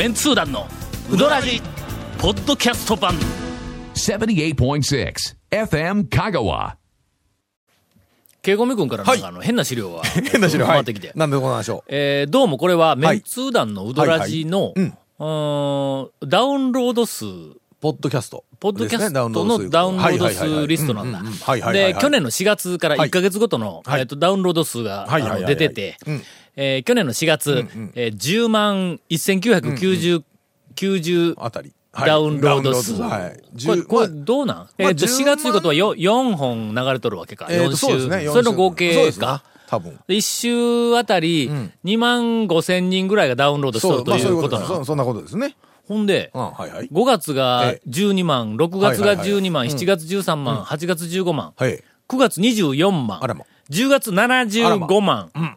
メンツー団のウドラジポッドキャスト版。78.6 FM Kagawa. ケイコミ君からなんかあの変な資料が 変な資料、はい。回ってきて、。なんでございましょえーどうもこれはメンツー団のウドラジの、はい。はいうん。うーんダウンロード数。う。ポッドキャスト。ポッドキャストのダウンロードはいはいはいはい数リストなんだうんうんうんはいはいはいはいで、去年の4月から1ヶ月ごとの、はいえっと、ダウンロード数が、はいはいはいはいあの出ててうん、えー去年の4月、えー10万1990、90あたり。はいダウンロード数。ダウンロードはい。これ、これまあどうなん、えっと、10 4月ということは 4, 4本流れとるわけか。4えーとそうです週。ね。それの合計そうですねか。。多分。で1週あたりん2万5千人ぐらいがダウンロードしとるとまあそういうことなの。ですそそんなことですね。ほんで、うん、はいはい。5月がえ12万、6月がはいはいはい12万、7月13万、8月15万、はい。9月24万あらま、10月75万ん、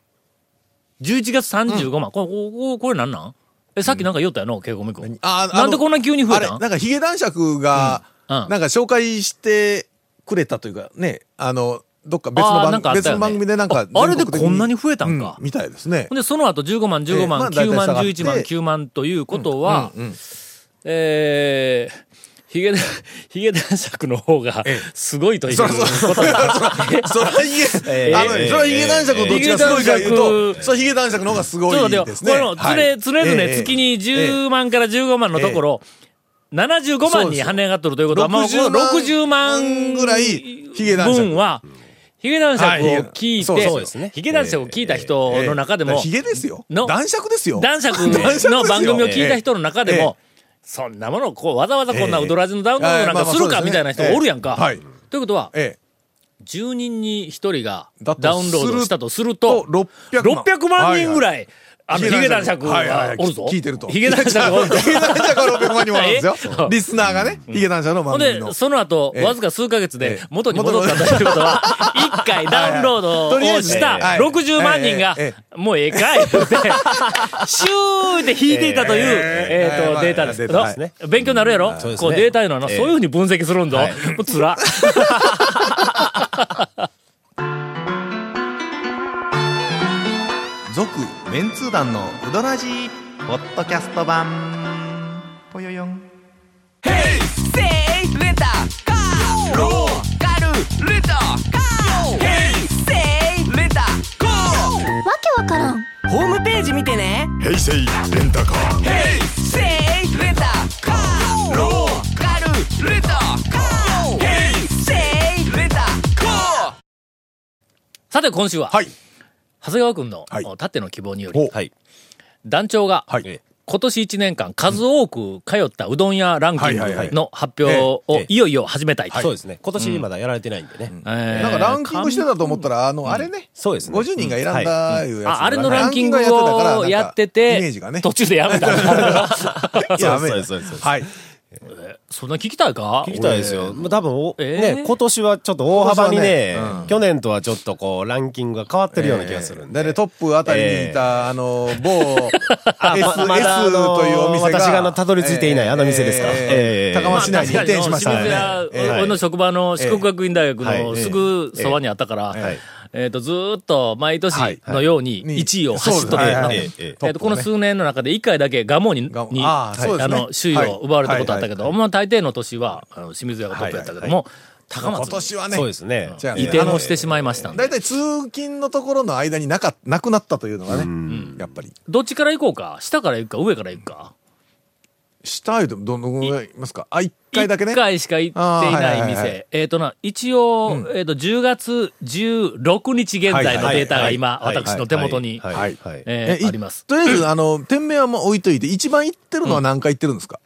11月35万。これ、こここれなんなん？え、さっきなんか言ったやのケイコミ君。あなんでこんな急に増えたん？あれ、なんかヒゲ男爵が、なんか紹介してくれたというか、ね、あの、どっか別の番ったよね。別の番組でなんかああれでこんなに増えたんか？うみたいですね。で、その後15万、15万、ええまあ9万、大体下がって11万、9万ということは、えー、ヒゲ、ヒゲ男爵の方がええ、すごいというそうそう。ことだ。それはヒゲ、あのね、それはヒゲ男爵のどっちがすごいか言うと、それはヒゲ男爵の方がすごいですね。この、つれ、つれずね、ええ月に10万から15万のところ、75万に跳ね上がっとるということは、まあ、この60万ぐらいヒゲ男爵分は、ヒゲ男爵を聞いてヒゲ男爵を聞いた人の中でも、ヒゲですよ。の男爵ですよ。男爵の番組を聞いた人の中でええ。も、そんなもの、こう、わざわざこんなええウドラジのダウンロードなんかするかみたいな人おるやんか。はい。ということは、ええ。10人に1人がダウンロードしたとするとと、、600万。600万人ぐらい。い、あの、ヒヒゲ男爵がおるぞ。聞いてるとヒゲ男爵がおるぞ。ヒゲ男爵は600万人もあるんですよえ。リスナーがね、ヒゲ男爵のほんで、番組の。その後、ええわずか数ヶ月でええ元に戻ったということは、一回ダウンロードをしたはい。60万人がええ、もうええかい。言うて、シューって引いていたという、えっと、ええデータです。データですね。勉強になるやろ？そうこうデータいうのはな、そういうふうに分析するんぞ。つら。続メンツー団のウドラジーポッドキャスト版。ぽよよんホームページ見てね。平成レンタカーせいレンタカーローカルレンタカー。ヘイセイレンタカーさて、今週は、はい。長谷川くんの、はい。たっての希望により、お。はい。団長が、はい。今年1年間数多く通ったうどん屋ランキングの発表をええいよいよ始めたいと。そうですね。今年まだやられてないんでね。えーなんかランキングしてたと思ったら、あの、あれね。そうですね50人が選んだいうやつ。あ、あれのランキングをやってイメてージがね。途中でやめた。やめ そうですそうですそうですはい。そんな聞きたいか？聞きたいですよ。まあ多分お、えー？ね、今年はちょっと大幅にねねうん。去年とはちょっとこう、ランキングが変わってるような気がするんで。で、トップあたりにいた、あの、某、あ S、ま S のというお店が。私があのたどり着いていないあの店ですか？ええ高松市内に移転しましたね。まあ俺の職場の四国学院大学はい。のすぐそばにあったから、ええっと、ずーっと毎年はい。のようにに1位を走っとるはいはいえこの数年の中で1回だけガモに、に、ガモあの、首位を奪われたことあったけど、はいまあ大抵の年は、あの清水屋がトップやったけども、高今松に年はねそう、ですね。じゃあね移転をしてしまいましたんで。だいたい通勤のところの間になか、なくなったというのがね、やっぱり。どっちから行こうか下から行くか上から行くか下へとどのぐらいいますか？あ、一回だけね？一回しか行っていないあーはいはいはいは店。えっとな、一応、えっと、10月16日現在のデータが今、はい私の手元に、はい。ははいえーあります。とりあえず、あの、店名はもう置いといて、一番行ってるのは何回行ってるんですか、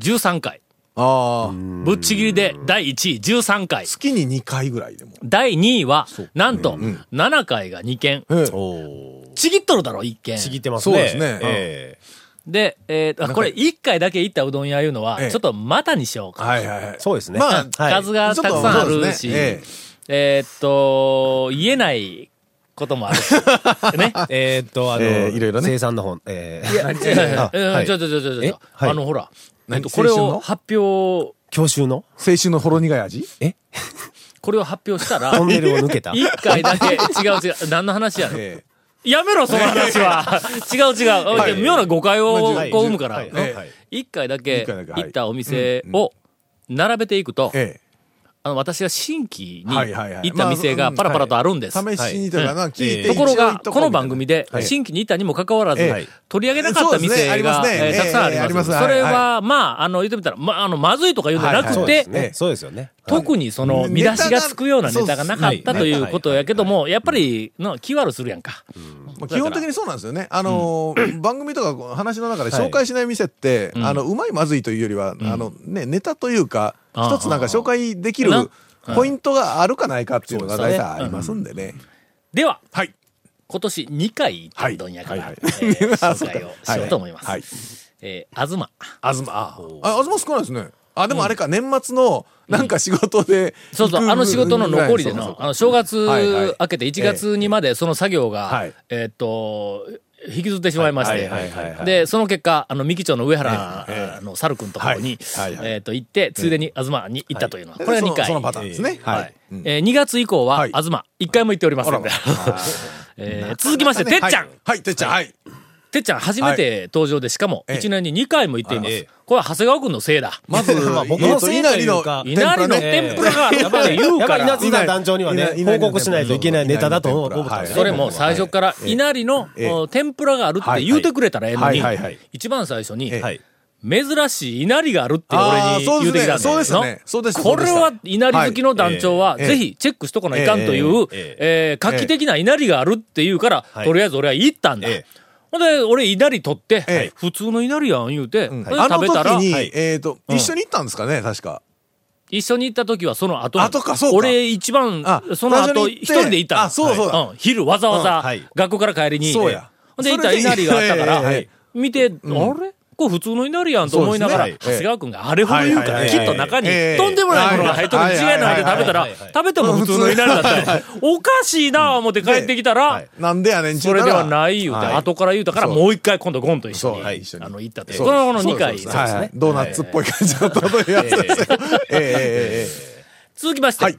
13回。ああ、ぶっちぎりで第1位13回。月に2回ぐらいでも。第2位は、なんと、7回が2件。ちぎっとるだろ、1件。ちぎってますね。そうですねえで、えー、あこれ1回だけ行ったうどん屋いうのは、ええ。ちょっとまたにしようか。はいはいはい。え。そうですね。まあはい。数がたくさんあるし、ええ。ーっと、言えないこともあるし。ね。えーっと、あの、えーいろいろね。生産の本、えー。いや、違 う違う違うあはい。ちょちょちょちょちょ。え？はい。あの、ほら、えっ何と、これを発表、教習の？青春のほろ苦い味？これを発表したらトン、ネルを抜けた。一回だけ、違う違う、何の話やろ？えやめろ、その話は。違う違う。妙な誤解をはい。こう生むから。一回だけ行ったお店を並べていくと、えあの、私が新規に行った店がパラパラとあるんです。え。試しにとかな、聞いて。ところが、この番み組ではい。新規に行ったにもかかわらずええ、取り上げなかった店が、たくさんありま。ます。すそれはまあ、あの、言ってみたら、まあ、あの、まずいとか言うんじゃなくて、ね、そうですよね。特にその見出しがつくようなネタがなかったということやけども、やっぱりの気悪するやんか。まあ基本的にそうなんですよね。あのー、番組とか話の中で紹介しない店って、あの、うまいまずいというよりは、あの、ね、ネタというか、一つなんか紹介できるなポイントがあるかないかっていうのが大体ありますんでね。では、はい。今年2回行ったどんやから、はい。えー紹介をしようと思います。はい。えー、あずま。あずま、あ、あずま少ないですね。あ、でもあれか、年末の、なんか仕事で。そうそう、あの仕事の残りでの、あの正月明けて1月にまでその作業が、はい。えーっと、引きずってしまいまして、で、その結果、あの、三木町の上原ええの猿くんところに、えーっと、行って、ついでに東に行ったというのは、これが2回。そのパターンですね。ははい。い。。えー2月以降は、はい。東、1回も行っておりません。で。えー続きまして、てっちゃん。はい、てっちゃん。はい。てっちゃん初めて登場で、しかもええ。1年に2回も行っています。ええ。これは長谷川君のせいだ。まず、まあ僕のせいというか稲荷の稲荷の天ぷらがあるって言うやっぱりから。稲津団長にはね、報告しないといけないネタだと思っそれも最初から稲荷の天ぷらがあるって言うてくれたらええのにはい。はい。はい、一番最初に。珍しい稲荷があるって俺に言うてきたんだよそうですね。そうですね。そうです。これは稲荷好きの団長はええぜひチェックしとかないかんという、ええ。ー画期的な稲荷があるって言うから、はい。とりあえず俺は行ったんだ。ええほんで、俺稲荷取って、ええ。普通の稲荷やん言うて、食べたら、えっと、一緒に行ったんですかね、確か。一緒に行った時はその後。後かそうか。俺一番あ、その後一人で行ったの。あそうそう。昼わざわざ学校から帰りに。そうや。ほんで行ったら稲荷があったから、見て、あれ？これ普通の稲荷やんと思いながら、長谷川君があれほど言うから、きっと中にええ。とんでもないものが入っとるに違いないって食べたら食べても普通の稲荷だったよ。おかしいなぁ思って帰ってきたら、なんでやねん、それではない言うて、はい。後から言うたから、もう一回今度ゴンと一緒に、あの、行ったという。そのこの2回。ですはいはい。ドーナツっぽい感じだったというやつですよ。続きまして、はい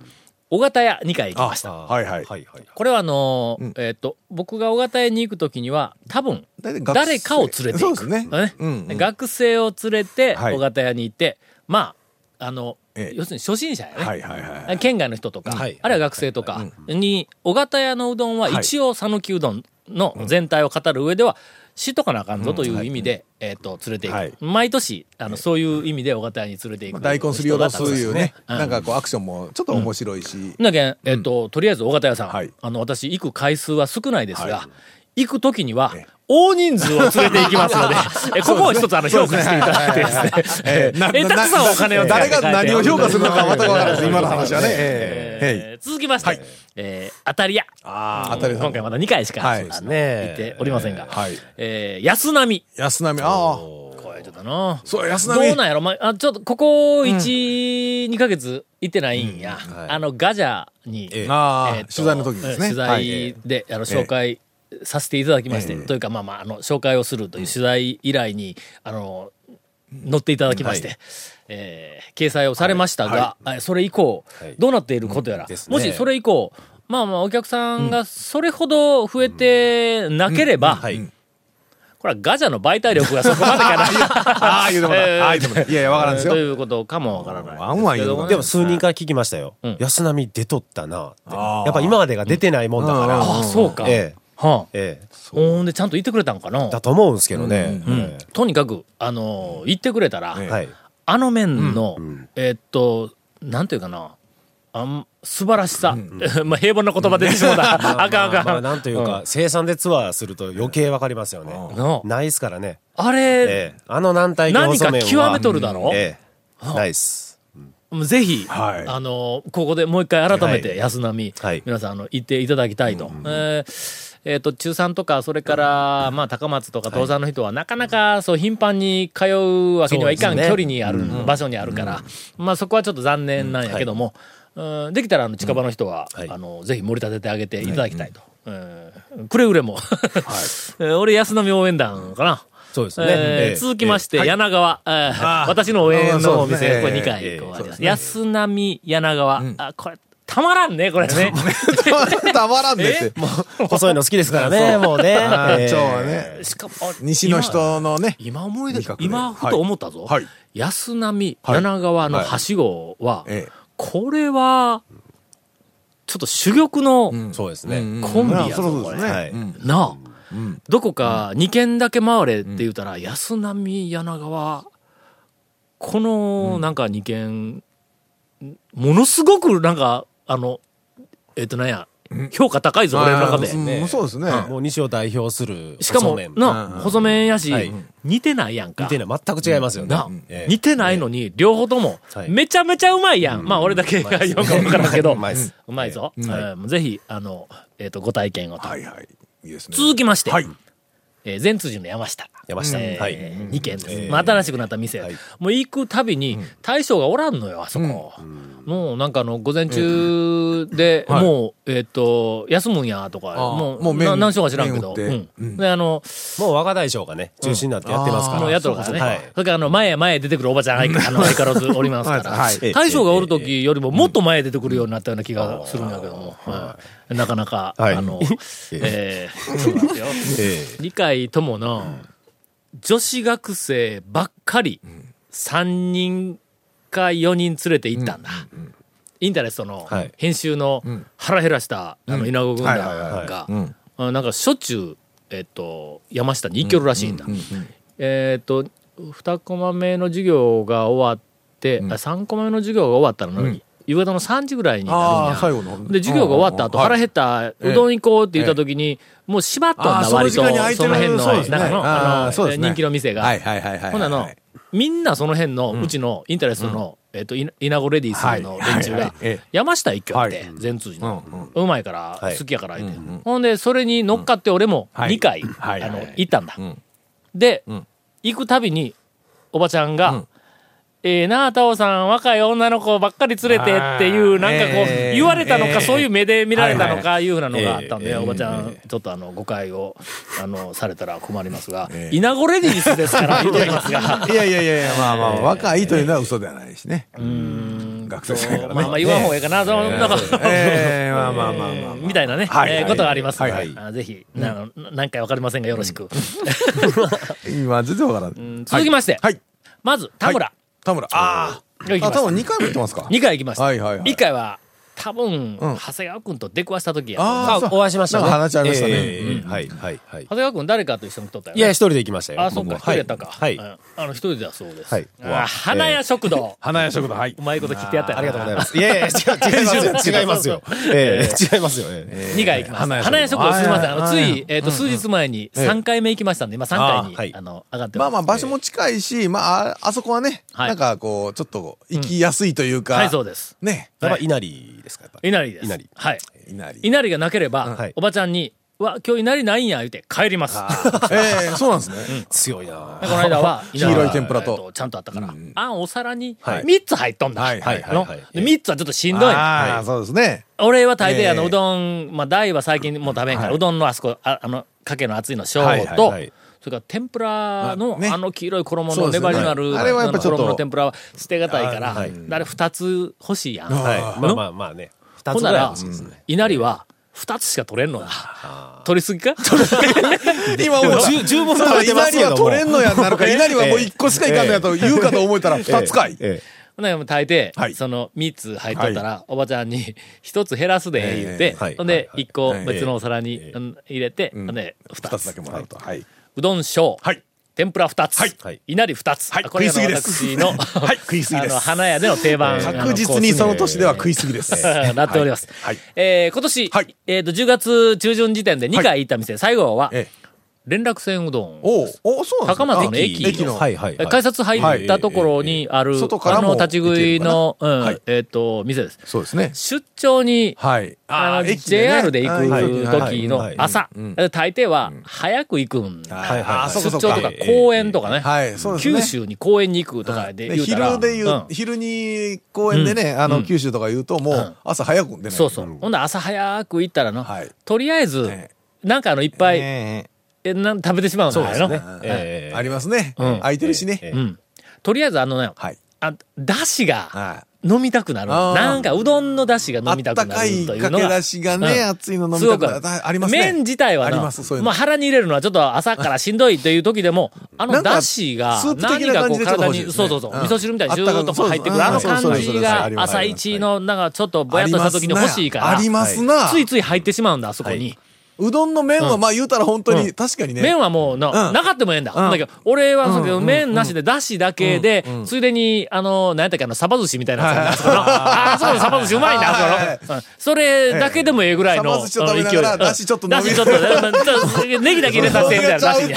小型屋2回行きました。はいはい。はいはい。これはあのーえっ、と、僕が小型屋に行くときには、多分、誰かを連れて行く。そうですねね？うんうん学生を連れて、はい小型屋に行って、まあ、あの、ええ要するに初心者やね。はいはいはい。県外の人とか、はいあるいは学生とかに、小型屋のうどんは一応、讃岐うどんの全体を語る上では、知っとかなあかんぞという意味で、えっ、と、連れていく。はい。毎年、あの、そういう意味で小型屋に連れていく。まあ大根すりおろすいうね、うんなんかこうアクションもちょっと面白いし。だけん、えっ、と、とりあえず大型屋さん、はい。あの、私、行く回数は少ないですが、は行くときには、大人数を連れて行きますので、えここを一つあの評価していただいて。ですね、えたくさんお金を誰が何を評価するのかまたわからないです、今の話はね。ええ。ー続きまして、えー当たり屋。え当たり今回まだ2回しか、はい。ね行っておりませんが、はい。えー安波。安波、ああ。これちょっとな。そう、安ど波。うなんやろ、まあ、ちょっと、ここ1、2ヶ月行ってないんや。あの、ガジャに、ええ。取材の時ですね。取材で、あの、紹介させていただきまして、というか、まあまあ、あの、紹介をするという取材依頼に、あの、乗っていただきまして、えー掲載をされましたが、あそれ以降、はいどうなっていることやら、ですねもしそれ以降、まあまあ、お客さんがそれほど増えてなければ、はい。これはガジャの媒体力が そこまでかな。ああ、言うてもら。ああ、言うても。いやいや、わからんですよ。ということかもわからない。ワンワン言うでも数人から聞きましたようん。安波出とったなやっぱ今までが出てないもんだから。ああ、そうか。ええ。はあ。ええ。ほんで、ちゃんと言ってくれたんかな。だと思うんですけどね。うんとにかく、あのー言ってくれたら。あの麺の、えーっと、なんていうかな、あん素晴らしさ。まあ平凡な言葉出てしまった。あかんあかん。まあなんというか、生産でツアーすると余計わかりますよね。のないっすからね。あれ、ええ。あの軟体何か極めとるだろ、ええ。ないっす。ぜひ、はいあの、ここでもう一回改めてはい安波、はい皆さん、あの、行っていただきたいと。えーえーと、中3とか、それから、まあ、高松とか東山の人は、なかなか、そう、頻繁に通うわけにはいかん、距離にある、場所にあるから、まあ、そこはちょっと残念なんやけども、うん。できたら、あの、近場の人は、はい。あの、ぜひ盛り立ててあげていただきたいと。うん。くれぐれも。えー 俺、安波応援団かな。そうですね。続きまして、柳川、私の応援のお店、これ2回、ええこうそうです安波柳川、あ、これ、たまらんね、これね。たまらんでって。細いの好きですからね、もうね。今日はね、しかも、あ西の人のね、今思い出今ふと思ったぞ。安波、はい。柳川のはしごは、ええ。これは、ちょっと珠玉の、そうですね。コンビやぞそうですね。はい。うん。なあ、どこか2軒だけ回れって言うたら、安波柳川、このなん。か2軒、ものすごくなんか、あの、えっ、となんや、評価高いぞ、俺の中で。うんそうですね。もう西を代表するしかも細麺、な、細麺やし、はい似てないやんか。似てない。全く違いますよね似てないのに、両方ともは、いめちゃめちゃうまいやん。まあ、俺だけが言うか分からんけど、うまいっす うまいぞ。ぜひ、あの、えっ、と、ご体験をと。はいはい。いいですね。続きまして、はい。えー善通寺の山下。山下。えーはい。2軒です。えー。まあ、新しくなった店。はい。もう行くたびに、大将がおらんのよ、あそこ。もうなんかあの、午前中で、はい。もう、えっ、と、休むんやとか、ー。もう、もう麺な何章か知らんけど、うん。で、あの、もう若大将がね、中心になってやってますから。もうやっとるからね。はい。それからあの、前へ前へ出てくるおばちゃん、相あの相変わらずおりますから、はい。大将がおる時よりももっと前へ出てくるようになったような気がするんだけども、はいなかなか、はい。あの、えーそうなんですよ。え理解ともの、女子学生ばっかり、3人か4人連れて行ったんだ。インタレストのはい。編集の腹減らした、あの稲子軍団がなんかしょっちゅう、えっと、山下に行けるらしいんだ。えっと、2コマ目の授業が終わって、あ3コマ目の授業が終わったのに、夕方の3時ぐらいになるんや。最後の。で、授業が終わった後、はい。腹減った、うどん行こうって言った時に、もう閉まっとんだ、割と、その辺の、中の、あね。人気の店が。ほんなのはい、みんなその辺の、うちのインタレストの、えっと、イナゴレディースの連中が山下一挙っはてい、全通寺の。う。うまいから、はい。好きやから言って。ほんで、それに乗っかって俺もはい。2回、はいあのはい、行ったんだ。ん。でん、行くたびに、おばちゃんがん、ええなあ、タオさん、若い女の子ばっかり連れてっていう、なんかこう、ええ言われたのか、ええそういう目で見られたのか、いうふうなのがあったんで、ええおばちゃん、ちょっとあの、誤解を、あの、されたら困りますがえ、えイナゴレディースですから、言うときますが。いやいやいやいや、まあまあ、若いというのは嘘ではないしね。学生さんやからね。まあまあ言わん方がいいかな、そのなんか、ええまあまあまあまあまあ。みたいなね、えーことがあります。ので、はいはい。あぜひ、あの何回わかりませんがよろしく。今、全然わからん。うん続きまして、はい。まず、田村田村。ああ。あ。多分2回も行ってますか2回行きました。はいはいはい1回は、多分、長谷川君と出くわした時や。ああ、お会いしましたね。話ありましたねええはい、はい、はい長。谷川君誰かと一緒に来とったよね。いや、一人で行きましたよ。あ、そっか、一人やったか。はい。うんあの、一人だそうです。はいあ花屋食堂。花屋食堂、はい。うまいこと切ってやったよ。ありがとうございます。いやいや、違う、違いますよ。違いますよ。ええ違いますよ。ええ2回行きました。花屋食堂すみません。あの、つはいえっと、数日前に3回目行きましたんで、今3回に、あの、上がってまあまあ、す。場所も近いし、まあ、ああそこはね、はいなんかこう、ちょっと行きやすいというか。はい、そうです。ね。やっぱ稲荷ですか、やっぱり？稲荷です。稲荷はい。稲荷。稲荷がなければ、はいおばちゃんに、うわ、今日稲荷ないんや、言うて帰ります。ええそうなんですね。強いなこの間は、黄色い天ぷらとえーちゃんとあったから、あんお皿にはい3つ入っとんだ。はいはいのはいはいで3つはちょっとしんどい。ああ、そうですね。俺は大抵あの、えーうどん、まあ、大は最近もう食べんから、はいうどんのあそこ、ああの、かけの熱いの、小と、はいはいはいそれから天ぷらの、まあね。あの黄色い衣の粘りのある、あれはやっぱちょっと衣の天ぷらは捨てがたいから、あはい。あれ2つ欲しいやん。はい。まあのまあまあね。二つぐらいほんならはそうですね。、稲荷は2つしか取れんのだ。取りすぎか？今もう、十十分食べてますけども稲荷は取れんのやんなるか、稲荷はもう1 個しかいかんのやと言うかと思えたら2つかい。えほんなら大抵、はい。その3つ入っとったら、おばちゃんに 1つ減らすで、言うて、ほんではい。はい。1個はい。別のお皿に、入れて、ほんで2 2つ。つだけもらうと。はい。うどん小、はい。天ぷら2つ、はい。稲荷2つ。はい。これ私の、はい。食いすぎです。あの、花屋での定番。確実にその年では食いすぎです。なっております。はい。えー今年、はい。えっ、と、10月中旬時点で2回行った店、最後は、ええ。連絡船うどん。おうおそうなん高松のあ駅駅の。はいはいはい。改札入ったところにある、あの、立ち食いの、うん、はいえっ、と、店です。そうですね。出張に、はい。JR で行くはい時のはい朝、ん大抵は早く行くんだ。はいはい出張とか公園とかね。はい、そうですね。九州に公園に行くとかでで言うたら。昼で言う、うん昼に公園でね、あの、九州とか言うと、もう、朝早く出ない。そうそう。ほんで朝早く行ったらの、はいとりあえず、えなんかあの、いっぱい、ええなん食べてしまうの？そうですね。えええありますね。うん空いてるしね。ええうん。とりあえずあのね、はい。あ、だしが、は飲みたくなる。あーなんかうどんの出汁があ飲みたくなるというのが。かけ出しがね、うん熱いの飲みすごくたくなる。あありますね。麺自体はな、あります、そういうの。まあ腹に入れるのはちょっと朝からしんどいという時でも、あのなんか出汁がスープ的何かこうな感じでちょっと体に、欲しいですねそうそうそう、うん味噌汁みたいにジューッとこう入ってくる、ああの感じが朝一のなんかちょっとぼやっとした時に欲しいから、ありますな。ついつい入ってしまうんだ、あそこに。うどんの麺はまあ言うたら本当に、確かにね。麺はもうな、うん。なかってもええんだ。うん。だけど、俺は麺なしで、だしだけで、ついでに、あの、何やったっけ、あの、サバ寿司みたいなやつああそこの。サバ寿司うまいんだ、あそこの。うん。それだけでもええぐらいの、勢い。だしちょっと飲みだしちょっと、うんネギだけ入れさせてみたいな、だしに。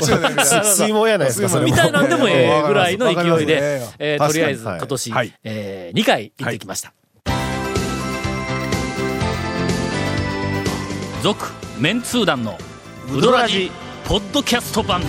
水門やないですか、みたいなんでもええぐらいの勢いでね、えーとりあえず今年はい、え2回行ってきました。続、メンツー団の、ウドラジ、ポッドキャスト版。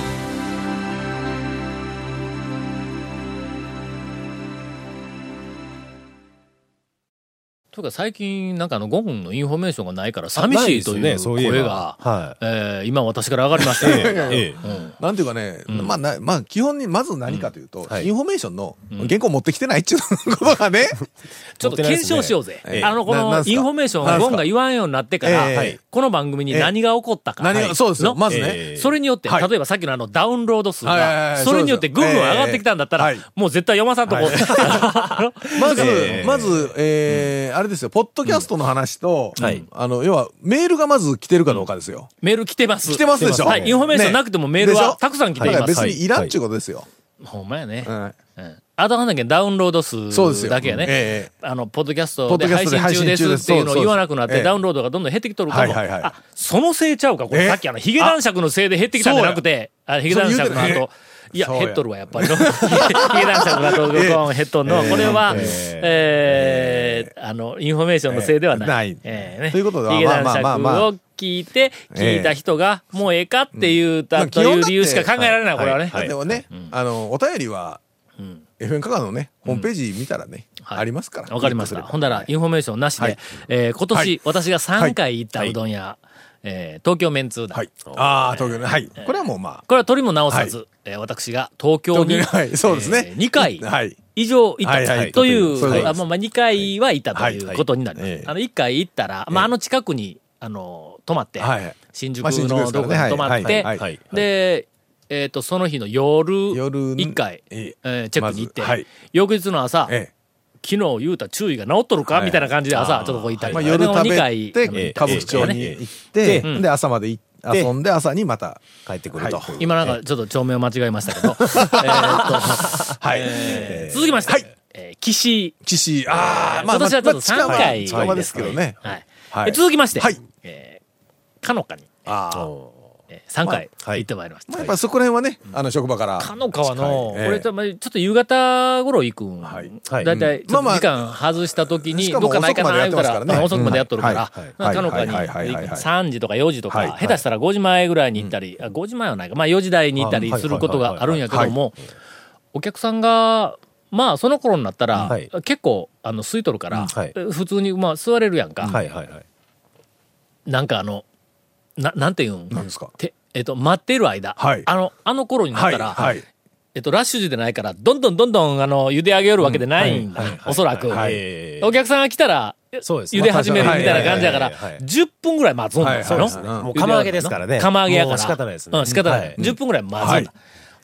とか最近なんかあのゴンのインフォメーションがないから寂しいという声が、はい。えー今私から上がりましたよ。ええなんていうかね、まあな、まあ基本にまず何かというと、はい。インフォメーションの原稿持ってきてないっていうことがね、ちょっと検証しようぜ。ええあの、このインフォメーションをゴンが言わんようになってから、この番組に何が起こったか。何が、そうですまずね。ええ。それによって、はい。例えばさっきのあのダウンロード数が、いそれによってぐんぐん上がってきたんだったらはい、もう絶対読まさんとこう。まず、ええ。まず、えー、あれですよ、ポッドキャストの話と、はい。あの、要は、メールがまず来てるかどうかですよ。メール来てます。来てますでしょ？はい、インフォメーションなくてもメールはたくさん来ていだからます。別にい。らんっちゅうことですよ。ほんまやね。うん。うん。あとなんだっけ、ダウンロード数だけやね。ええあの、ポッドキャスポトで配ッドキャストで信中ですっていうのを言わなくなって、ダウンロードがどんどん減ってきとるかも。はいはいはい。あ、そのせいちゃうか、これ。え？えさっきあの、ヒゲ男爵のせいで減ってきたんじゃなくて、あヒゲ男爵の後、い。や、そうや。減っとるわ、やっぱりの。ヒゲ男爵の後、ゴーン減っとん の。これは、えーあの、インフォメーションのせいではない。ええ。ない。ええね。ということでヒゲ男まあまあまあ。まあ爵を聞いて、聞いた人が、もうええかっていうた、うんという理由しか考えられない、これはね。でもね、あの、お便りは、FM 香川のね、ホームページ見たらね、はい。ありますから。わかりました。ほんだら、インフォメーションなしで、はい。えー今年、はい。私が3回行ったうどん屋、えー東京メンツー団。はい。ああ、東京ね。はい。これはもうまあ、これは取りも直さず、はえー私が東京に、はいそうですね。え2回はい。以上行ったという、そういあまあまあ2回は行ったとはい。い。うことになります。ええあの1回行ったら、まああの近くに、あの、泊まって、はい新宿のどこに泊まって、はい。で、えっ、と、その日の夜、夜1回、ええ。ーチェックに行って、翌日の朝、え昨日言うた注意が治っとるか、はい。みたいな感じで朝、ちょっとここ行ったえ。りまあ夜食べて、歌舞伎町に行って、で、朝までい遊んで、朝にまた、帰ってくると。はい。今なんかちょっと町名を間違えましたけど、えーっと、はい。えー続きまして、はい。えー岸、岸、ああ、今年はちょっと近場3回近場ですけどね。はい。はい。え続きまして、はい。えーかのかに、ああ。えー、3回はい。行ってまいりました。まあやっぱそこら辺はね、あの、職場から。かの川の、ええ。これちょっと夕方頃行くん。はい。はい。だいたい、時間外した時に、どっかないかな言うたら、ね。あ遅くまでやっとるから。うん。はい、かのかにはい。はい。はい。はい。はい。3時とか4時とか、はい。下手したら5時前ぐらいに行ったり、あ5時前はないか、まあ4時台に行ったりすることがあるんやけども、お客さんが、まあその頃になったら、はい。結構、あの、空いとるから、はい。普通に、まあ座れるやんか。はい。はい。はい。なんかあの、な、なんていうん何ですか？て、えっと、待っている間、はい。あの、あの頃になっはい。たら、はい。えっと、ラッシュ時でないから、どんどんどんどん、あの、茹で上げよるわけでないんだ、おそらく。お客さんが来たら、そうです。茹で始めるみたいな感じやからはい。はいはい、10分ぐらい待つんだよ、もう釜揚げですからね。釜揚げやから。仕方ないですね。うん、仕方ない。10分ぐらい待つんだ。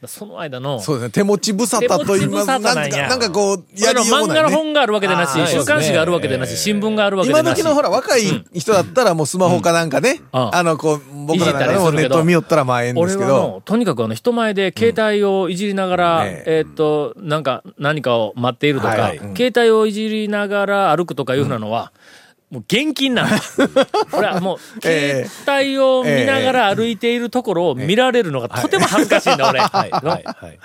はいその間の、そうですね。手持ち無沙汰と言います。手持ち無沙汰ななんか、なんかこう、やりようも漫。画の本があるわけでなし、週刊誌があるわけでなし、新聞があるわけでなし。今時のほら、若い人だったらもうスマホかなんかね、うん。あの、こう、僕らなんもネット見よったらまあええんですけど。俺はの、、とにかくあの、人前で携帯をいじりながら、え。ーっと、なんか、何かを待っているとか、携帯をいじりながら歩くとかいうふうなのは、もう現金なんだ。俺はもう、え携帯を見ながら歩いているところを見られるのがとても恥ずかしいんだ、俺。はい。はい。はい。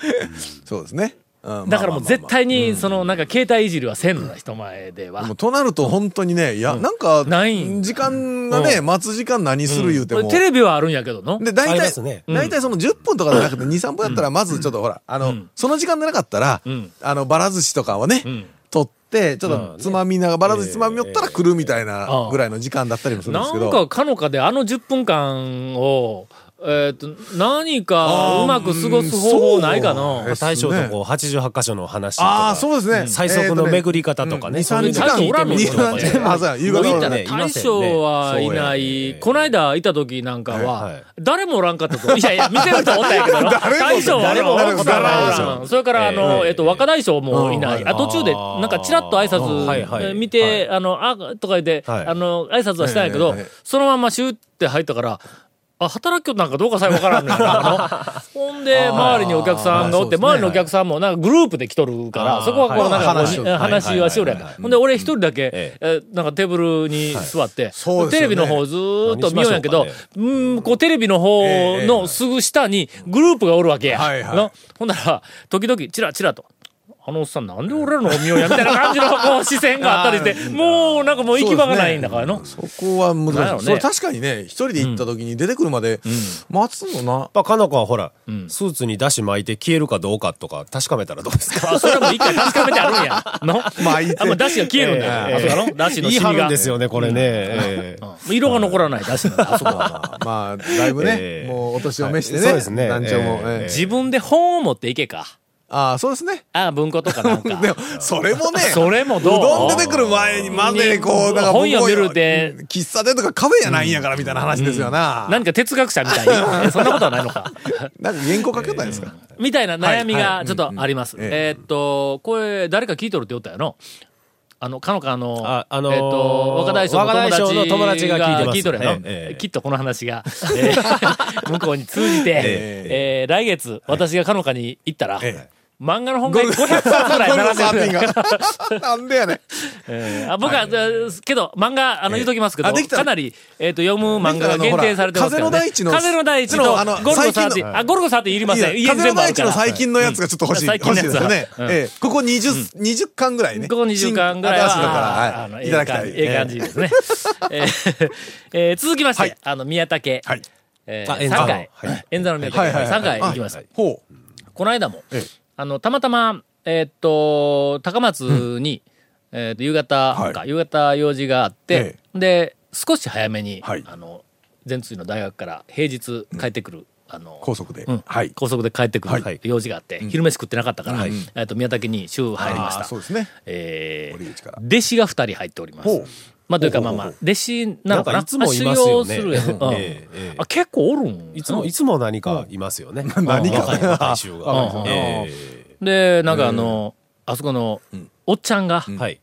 そうですね。うん。だからもう絶まあ対に、その、なんか携帯いじりはせんのだ、人前では。となると本当にね、いや、なんか、ないん。時間がね、待つ時間何する言うても。これテレビはあるんやけどの。で、大体、大体その10分とかじゃなくて2、3分やったら、まずちょっとほら、あの、その時間でなかったらん、あの、ばら寿司とかをねって、ちょっとつまみながら、ばら寿司つまみよったら来るみたいなぐらいの時間だったりもするんですけど。なんか、かのかであの10分間を、えっと、何かうまく過ごす方法ないかのうん大将とこう88箇所の話とか。ああ、そうですね。最速の巡り方とかね。二三時間。大将おらんの二三時間。あ、そうや、夕方のね。もういいんだね大将はいない。この間いた時なんかは誰もおらんかったぞ。いやいや、見てる人おったんやけどな。大将は誰もおらんことはないでしょうんそれから、あの、えっと、若大将もいない。あ、途中で、なんかチラッと挨はいはい拶見て、あの、あ、とか言って、はいあの、挨拶はしたんやけどそのままシューって入ったから、あ、働きよなんかどうかさえわからんねんな。ほんで、周りにお客さんがおって、周りのお客さんもなんかグループで来とるから、そこはこうなんか話はしよるやんか。ほんで、俺一人だけ、ええ。なんかテーブルに座って、テレビの方ずーっと見ようんやけどうん、こうテレビの方のすぐ下にグループがおるわけや。ほんなら、時々チラチラと。あのおっさんなんで俺らのを見ようやみたいな感じのこう視線があったりして、もうなんかもう行き場がないんだからの。そこは難しい。それ確かにね、一人で行った時に出てくるまで、待つのな。やっぱ、かのこはほら、スーツに出し巻いて消えるかどうかとか確かめたらどうですか？あ、それはもう一回確かめてあるんや。の？巻いてあ、もうダシが消えるんだよ。あ、そうやろ？ダシのシミが。ですよね、これね。色が残らないダシなんだ、あそこは。まあ、だいぶねえ、えもうお年を召してね。はいそうですね団長も。自分で本を持っていけか。ああ、そうですね。あ、文庫とかなんか。でも、それもね、それもどう？うどん出てくる前に、までこう、なんか本読めるで。僕喫茶店とかカフェやないんやから、みたいな話ですよな。何か哲学者みたいに。え そんなことはないのか。なんか原稿書けたんですか？みたいな悩みはい。はいがちょっとあります。うんうんええーっと、これ誰か聞いとるって言ったやろ？あの、かのかの、ああのーえーっと、若大将の友若大将の友達達がが聞いてます聞いとるやろ、ええええ。きっとこの話が、えー向こうに通じて、えー来月、私がかのかに行ったら、え漫画の本が500冊ぐらい並んでる。が。なんでやねん。えーあ僕は、けど、漫画、あの、言うときますけど、かなり、えっ、と、読む漫画が限定されてますから、ね。風の大地の風の大地と、のあのゴルゴ最近の13、あ、ゴルゴ13いりません。いや風の大地の最近近のやつがちょっと欲しい。最近のやつは欲しいですよね。うんええここ20、20巻ぐらいね。ここ20巻ぐらいは、新いのから、あのはい。いただきたい。ええ感じですね。えー えー続きまして、はいあの、宮武。はい。えー、あ演座の3回、演座の宮武、はいはいはい3回行きました。ほう。この間も、ええあの、たまたま、えーっと、高松に、えーっと、夕方か、はい。夕方用事があって、で、少し早めに、はい。あの、全通の大学から平日帰ってくる、あの、高速で。高速で帰ってくるはい。用事があって、昼飯食ってなかったから、はいえーっと、宮武に週入りました。そうですね。えー弟子が二人入っております。まあ、というか、まあまあ、弟子なのかな？なんかいつもいますよね。あ修行するやんあ、結構おるん？いつも、いつも何かいますよね。何かで、なんかあの、あそこの、おっちゃんが、えはい。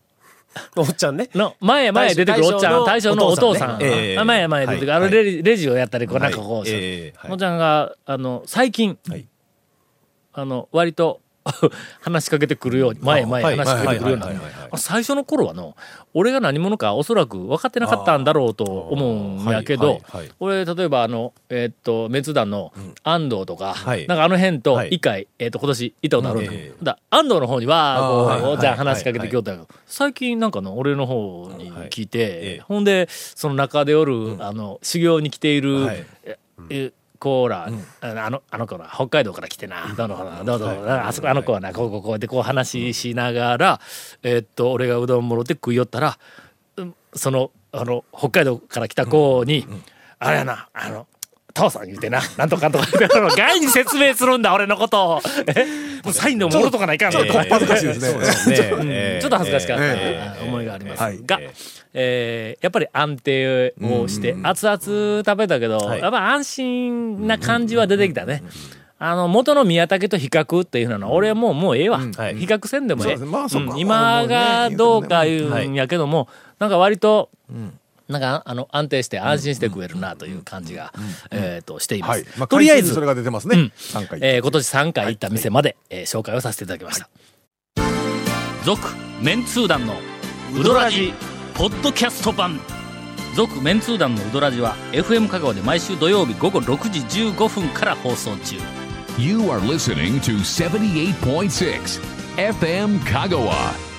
おっちゃんね？の、前へ前へ出てくるおっちゃん、大大将将のお父さん。前へ前へ出てくる。あのはい。レジ、レジをやったり、こうなんかこう、おっちゃんが、あの、最近、はい。あの、割と、話しかけてくるように、前へ前話しかけてくるようにな最初の頃はの、俺が何者かおそらく分かってなかったんだろうと思うんやけど俺、例えばあの、えーっと、滅団の安藤とか、はい。なんかあの辺とはい。一回、えーっと、今年行ったことあるんだうんええ。だ安藤の方には、こう、あーはいおっちゃんはい話しかけてきよったけど、最近なんかの俺の方に聞い。て、ええ。ほんで、その中でおる、あの、修行に来ている、えこうら、あのあの、あの子ら、北海道から来てな、どうの、どうぞ、あそこ、あの子はな、こう、こう、こうで、こう話しながら、えーっと、俺がうどんもろって食いよったら、うんその、あの、北海道から来た子に、あれやな、あの、父さん言うてな、なんとかとか言って、あの外に説明するんだ、俺のこと。を。え？もうサインでももろとかないかん。のちょっと恥ずかしいですね。ちょっと恥ずかしかった、思いがあります。はい。が、えーやっぱり安定をして、熱々食べたけど、はい。やっぱ安心な感じは出てきたね。あの、元の宮武と比較っていうのは、俺はもう、もうええわ。はい。比較せんでもええ。今がどうか言うんやけども、なんか割と、なんか、あの、安定して安心して食えるなという感じが、えっと、しています。はい。まあ、とりあえずそ、れが出てますねうん。3回。えー今年3回行った店まで、えー紹介をさせていただきました。続、メンツー団のウドラジポッドキャスト版。続、メンツー団のウドラジは FM 香川で毎週土曜日午後6時15分から放送中。You are listening to 78.6 FM Kagawa.